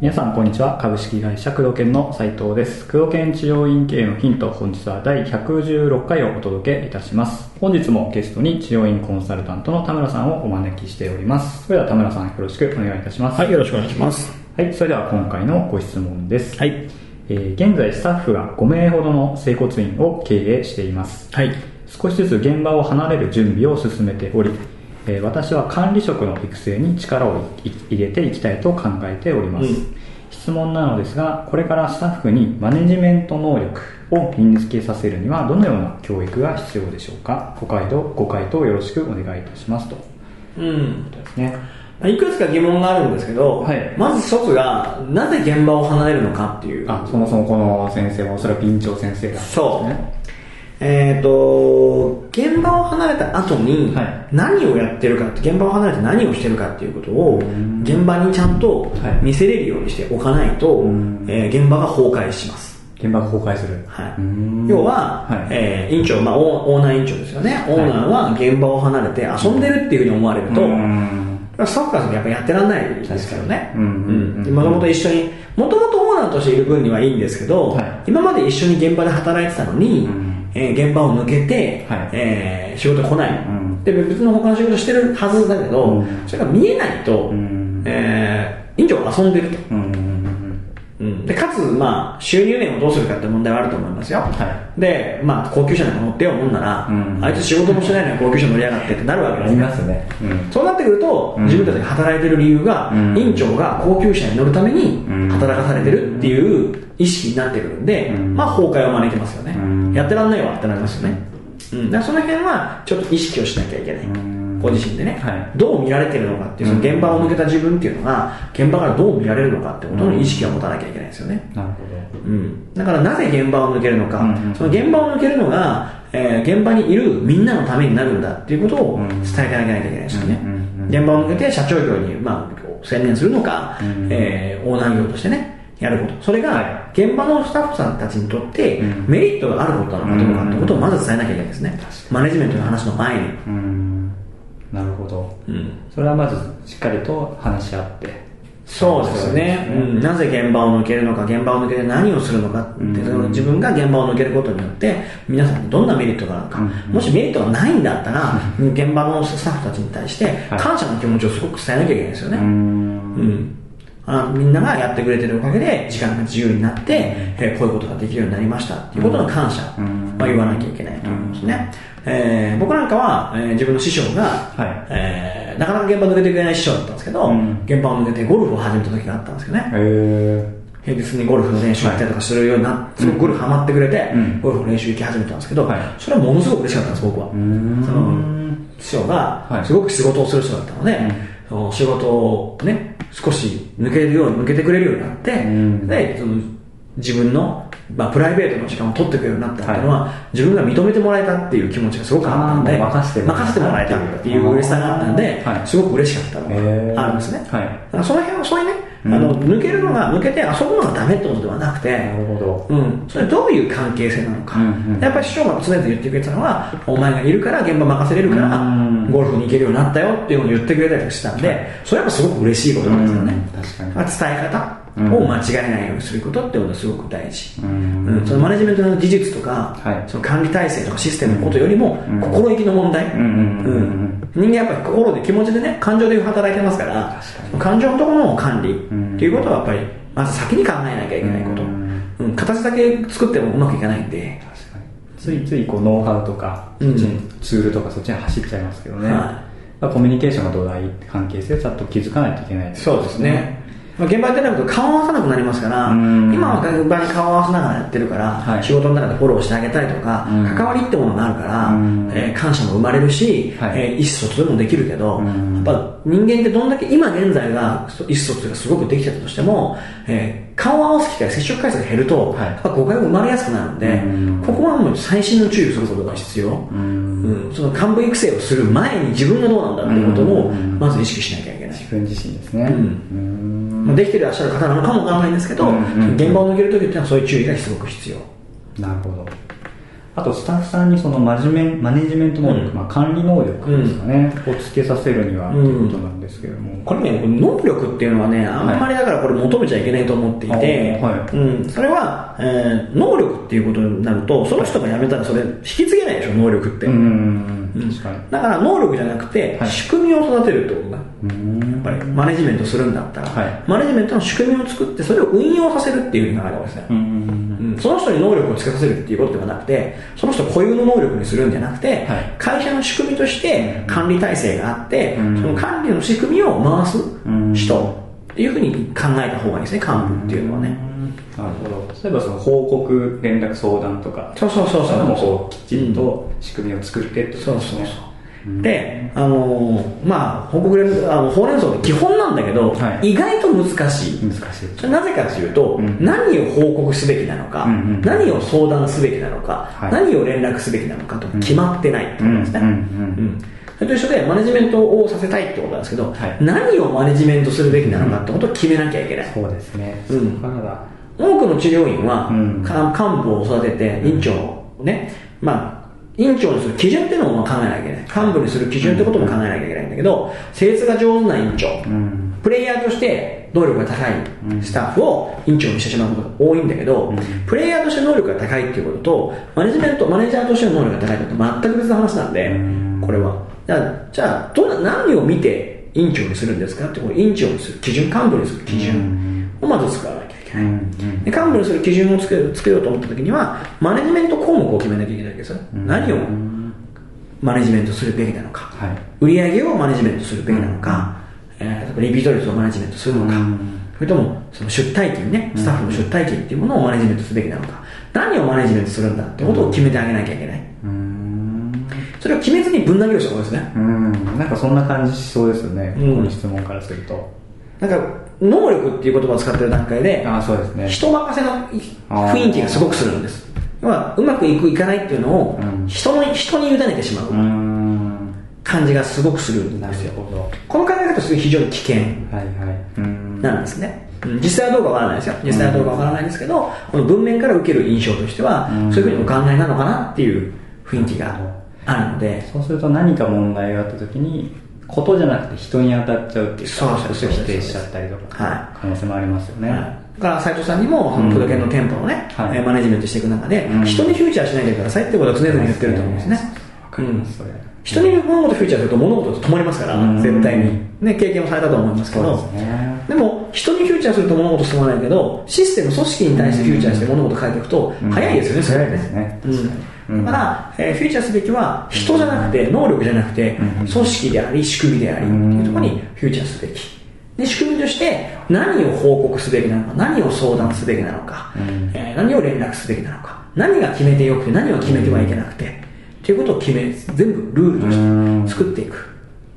皆さんこんにちは。株式会社工藤研の斉藤です。工藤研治療院経営のヒント本日は第116回をお届けいたします。本日もゲストに治療院コンサルタントの田村さんをお招きしております。それでは田村さんよろしくお願いいたします。はいよろしくお願いします。はいそれでは今回のご質問です。はい。えー現在スタッフが5名ほどの整骨院を経営しています。はい少しずつ現場を離れる準備を進めており、えー私は管理職の育成に力をい入れていきたいと考えております、うん。質問なのですがこれからスタッフにマネジメント能力を身につけさせるにはどのような教育が必要でしょうか？ご回答ご回答よろしくお願いいたします。とうんですね。まあいくつか疑問があるんですけど、はい。まず一つがなぜ現場を離れるのかっていう。あそもそもこの先生もおそらく院長先生が。そう。ねえっ、と現場を離れた後にはい。何をやってるかって現場を離れて何をしてるかっていうことをん。現場にちゃんとはい。見せれるようにしておかないと、ん。えー現場が崩壊します。現場が崩壊する。はい、要は、はい。えー院長、まあ、オーオーナー院長ですよね。オーナーは現場を離れて遊んでるっていうふうに思われると、うーんスタッフからやっぱやってらんないですけどねもともと一緒にもともとオーナーとしている分にはいいんですけど、はい。今まで一緒に現場で働いてたのに、うんえー現場を抜けて、はい。えー仕事来ない、ん。で別の他の仕事してるはずだけど、うん。それが見えないと、うん。えー院長が遊んでると、うんまあ、収入源をどうするかって問題はあると思いますよ、はで、まあ、高級車なんか乗ってようもんなら、うん。あいつ仕事もしてないのに高級車乗りやがってってなるわけあですよ。りますね。うん。そうなってくると、うん。自分たちが働いてる理由が、うん。院長が高級車に乗るためにうん。働かされてるっていう意識になってくるんで、うん。まあ崩壊を招きますよね、うん。やってらんないわってなりますよね、うん、だからその辺はちょっと意識をしなきゃいけない、うんご自身でね、はい。どう見られてるのかっていうその現場を抜けた自分っていうのが現場からどう見られるのかってことの意識を持たなきゃいけないですよね、なるほうん、だからなぜ現場を抜けるのか、うん。うんその現場を抜けるのが、えー現場にいるみんなのためになるんだっていうことをうん。伝えてあげなきゃいけないですよね、うんうんうん現場を抜けて社長業に、まあ、専念するのか、うんえーオーナー業としてねやること。それはが現場のスタッフさんたちにとってうん。メリットがあることなのかどうかってことをまず伝えなきゃいけないですね。確マネジメントの話の前に、どうんなるほど。うん。それはまずしっかりと話し合って。そうですね、うん、なぜ現場を抜けるのか現場を抜けて何をするのかって、うん。その自分が現場を抜けることによって皆さんにどんなメリットがあるのか、うん。もしメリットがないんだったら、現場のスタッフたちに対してはい。感謝の気持ちをすごく伝えなきゃいけないですよね、ううんんあみんながやってくれてるおかげで時間が自由になって、えーこういうことができるようになりました。っていうことの感謝。うん。は言わなきゃいけないと思いますね、えー僕なんかは、えー自分の師匠が、はい。えーなかなか現場抜けてくれない師匠だったんですけど、うん。現場を抜けてゴルフを始めた時があったんですけどね。へえ平日にゴルフの練習行ったりとかするようになって、すごくゴルフハマってくれて、うん。ゴルフの練習行き始めたんですけど、はい。それはものすごく嬉しかったんです僕は、ん。その師匠はい。がすごく仕事をする人だったので、仕事をね少し抜けるように抜けてくれるようになって、ん。でその自分の、まあ、プライベートの時間を取ってくれるようになったってい。うのは、自分が認めてもらえたっていう気持ちがすごくあったんで任せてもらえた。任せてもらえたっていう嬉しさがあったんで、はい。すごく嬉しかったのがあるんですね、はい。だからその辺はそういうね、うん。あの抜けるのが抜けて遊ぶのがダメってことではなくて、なるほど。うん、それどういう関係性なのか、うんうん。やっぱり師匠が常々言ってくれてたのはお前がいるから現場任せれるから、うんゴルフに行けるようになったよっていうのを言ってくれたりしたんで、それはすごく嬉しいことなんですよね、うん確かに。まあ伝え方を間違えないようにすることってことはすごく大事、ううんんそのマネジメントの技術とか、はい。その管理体制とかシステムのことよりも、うん。心意気の問題、人間やっぱり心で気持ちでね感情で働いてますから感情のところの管理ん。っていうことはやっぱりまず先に考えなきゃいけないこと、うん。うん形だけ作ってもうまくいかないんで、ついついこうノウハウとか、うん。ツールとかそっちに走っちゃいますけどね、はい。まあコミュニケーションが土台関係性をちゃんと気づかないといけないってことそうですね、まあ、現場やってないと顔を合わさなくなりますから、うん。今は現場に顔を合わせながらやってるから、はい。仕事の中でフォローしてあげたりとか、うん。関わりってものがあるから、うん。えー感謝も生まれるし、はい。えー意思疎通もできるけど、うん。やっぱ人間ってどんだけ今現在が意思疎通がすごくできてたとしても、えー顔を合わす機会接触回数が減ると、はい。やっぱ誤解が生まれやすくなるんで、うん。ここはもう細心の注意をすることが必要、うん。うん。その幹部育成をする前に自分がどうなんだっていうことをうん。まず意識しなきゃいけない、自分自身ですね。うんできていらっしゃる方なのかもわからないんですけど、現場を抜けるときっていうのはそういう注意がすごく必要。なるほどあとスタッフさんにそのマジメンマネジメント能力、うん。まあ、管理能力ですかね、をつけさせるにはということなんですけれども、これね、能力っていうのはね、あんまりだからこれ求めちゃいけないと思っていて、はい。うん、それは、えー能力っていうことになると、その人が辞めたらそれ引き継げないでしょ、能力って。うん確かに。だから能力じゃなくて、はい。仕組みを育てるってことだ。うん。やっぱりマネジメントするんだったら、はい。マネジメントの仕組みを作って、それを運用させるっていうふうに考えた方がいいですね。うんうん。その人に能力をつけさせるっていうことではなくて、その人固有の能力にするんじゃなくて、はい。会社の仕組みとして管理体制があって、うん。その管理の仕組みを回すうん。人っていうふうに考えた方がいいですね、幹部っていうのはね。なるほど。例えばその報告連絡相談とか。そうそうそうそう。そういうのもこうきっちりと仕組みを作ってってことそうですね。そうそう。で、あのーまあ、報告連あの、ほうれん草って基本なんだけど、はい。意外と難しい。難しい。それなぜかというと、うん。何を報告すべきなのか、うんうん何を相談すべきなのか、はい。何を連絡すべきなのかと決まってないってことですね。うんうんうんうん。それと一緒でマネジメントをさせたいってことなんですけど、はい。何をマネジメントするべきなのかってことを決めなきゃいけない。そうですね、うん。多くの治療院は、うん。か幹部を育てて、院長をね、まあ、院長にする基準っていうのも考えなきゃいけない。幹部にする基準ってことも考えなきゃいけないんだけど、成立が上手な院長、うんプレイヤーとして能力が高うんいスタッフを院長にしてしまうことが多いんだけど、うん。プレイヤーとして能力が高いっていうことと、マネジメント、マネージャーとしての能力が高いって全く別の話なんでうん、これは。じゃあ、じゃあどんな、何を見て院長にするんですかって、これ院長にする。基準、幹部にする。基準。をまず作らなきゃいけない。うん。で幹部にする基準をつけつけようと思った時には、マネジメント項目を決めなきゃいけないわけですよ。うん。何をうんマネジメントするべきなのか。はい。売上をマネジメントするべきなのか、えー例えばリピート率をマネジメントするのか、うん。それともその出退金ね、スタッフの出退金っていうものをマネジメントすべきなのか、何をマネジメントするんだってことを決めてあげなきゃいけない。うん。それを決めずにぶん投げる人が多いですね。うん。なんかそんな感じしそうですよね、うん。この質問からするとなんか、能力っていう言葉を使ってる段階で、ああそうですね人任せの雰囲気がすごくするんです。要は、うまくいくいかないっていうのをうん人の、人に委ねてしまううん感じがすごくするんですよ。ほどこの考え方として非常に危険はいはいうんなんですね。うん実際はどうかわからないですよ。実際はどうかわからないですけど、この文面から受ける印象としては、うんそういうふうにお考えなのかなっていう雰囲気があるので、そうすると何か問題があった時にことじゃなくて人に当たっちゃうっていうかそうそう否定しちゃったりとかはい。可能性もありますよね、だから斉藤さんにも、プロケンの店舗のね、マネジメントしていく中で、うん。人にフューチャーしないでくださいってことを常々言ってると思うんですね。わかりますそれ。人に物事フューチャーすると物事止まりますから、うん。絶対に。ね、経験もされたと思いますけど、でも、人にフューチャーすると物事進まないけど、システム、組織に対してフューチャーして物事変えていくとうん、早いですよね、それ早いですねだから、えーフューチャーすべきは、人じゃなくて、能力じゃなくて、うん。組織であり、仕組みであり、っていうところにフューチャーすべき。で、仕組みとして、何を報告すべきなのか、何を相談すべきなのか、うん。えー何を連絡すべきなのか、何が決めてよくて、何を決めてはいけなくて、っていうことを決め、全部ルールとして作っていく。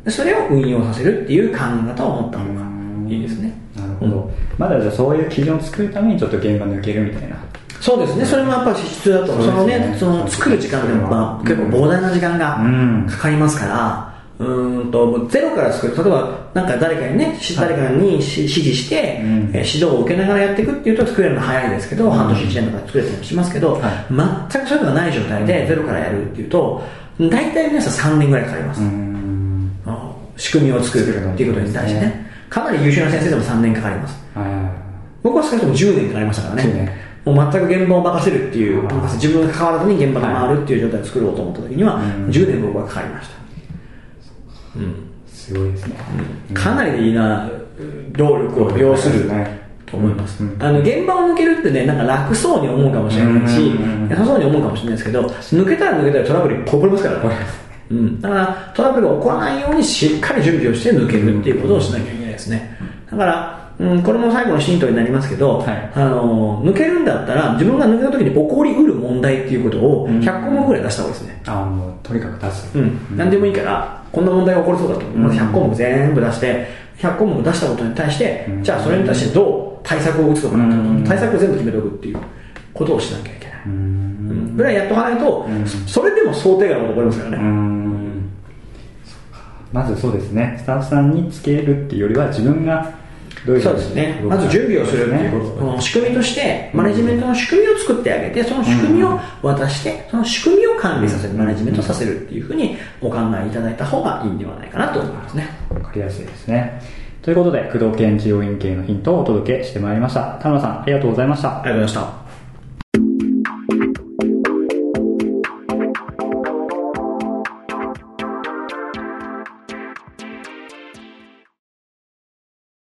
でそれを運用させるっていう考え方を持った方がいいですね。なるほど、まだじゃあそういう基準を作るためにちょっと現場抜けるみたいなそうですね、それもやっぱり必要だと。思う。そのね、その作る時間でも、まあ、結構膨大な時間がうん。かかりますから、うーんと、ゼロから作る。例えば、なんか誰かにね、し誰かにし指示して、うん。えー指導を受けながらやっていくっていうと作れるの早いですけど、半年1年とか作れたりもしますけど、は全くそういうのがない状態でゼロからやるっていうと、大体皆さん3年ぐらいかかります。うん。仕組みを作るっていうことに対してね。かなり優秀な先生でも3年かかります。あ僕は少なくとも10年かかりましたから10ね年。もう全く現場を任せるっていう、自分が関わらずに現場が回るっていう状態を作ろうと思った時には、うん10年僕はかかりました。うんーすごいですね、かなりな労力を要すると思います。うんあの現場を抜けるってね、なんか楽そうに思うかもしれないし、うん優しそうに思うかもしれないですけど、抜けたら抜けたらトラブル起こりますからね。うん、だからトラブルが起こらないようにしっかり準備をして抜けるっていうことをしなきゃいけないですね。だから、うん、これも最後のヒントになりますけど、はい。あの抜けるんだったら自分が抜けた時に起こりうる問題っていうことをうん。100個もぐらい出した方がいいですね。ああもうとにかく出す。うん、何でもいいから、こんな問題が起こりそうだと。まず100項目全部出して、100項目出したことに対して、うん。じゃあそれに対してどう対策を打つのかなと、うん。対策を全部決めておくっていうことをしなきゃいけない。ううん。んぐらいやっとかないと、うん。それでも想定外のこと起こりますからうね。まずそうですね。スタッフさんにつけるっていうよりは自分がそうですね。まず準備をするっていうこと、この仕組みとして、マネジメントの仕組みを作ってあげて、その仕組みを渡して、その仕組みを管理させる、マネジメントさせるっていうふうにお考えいただいた方がいいんではないかなと思いますね。わかりやすいですね。ということで、工藤研治療院系のヒントをお届けしてまいりました。田村さん、ありがとうございましたあ。りがとうございました。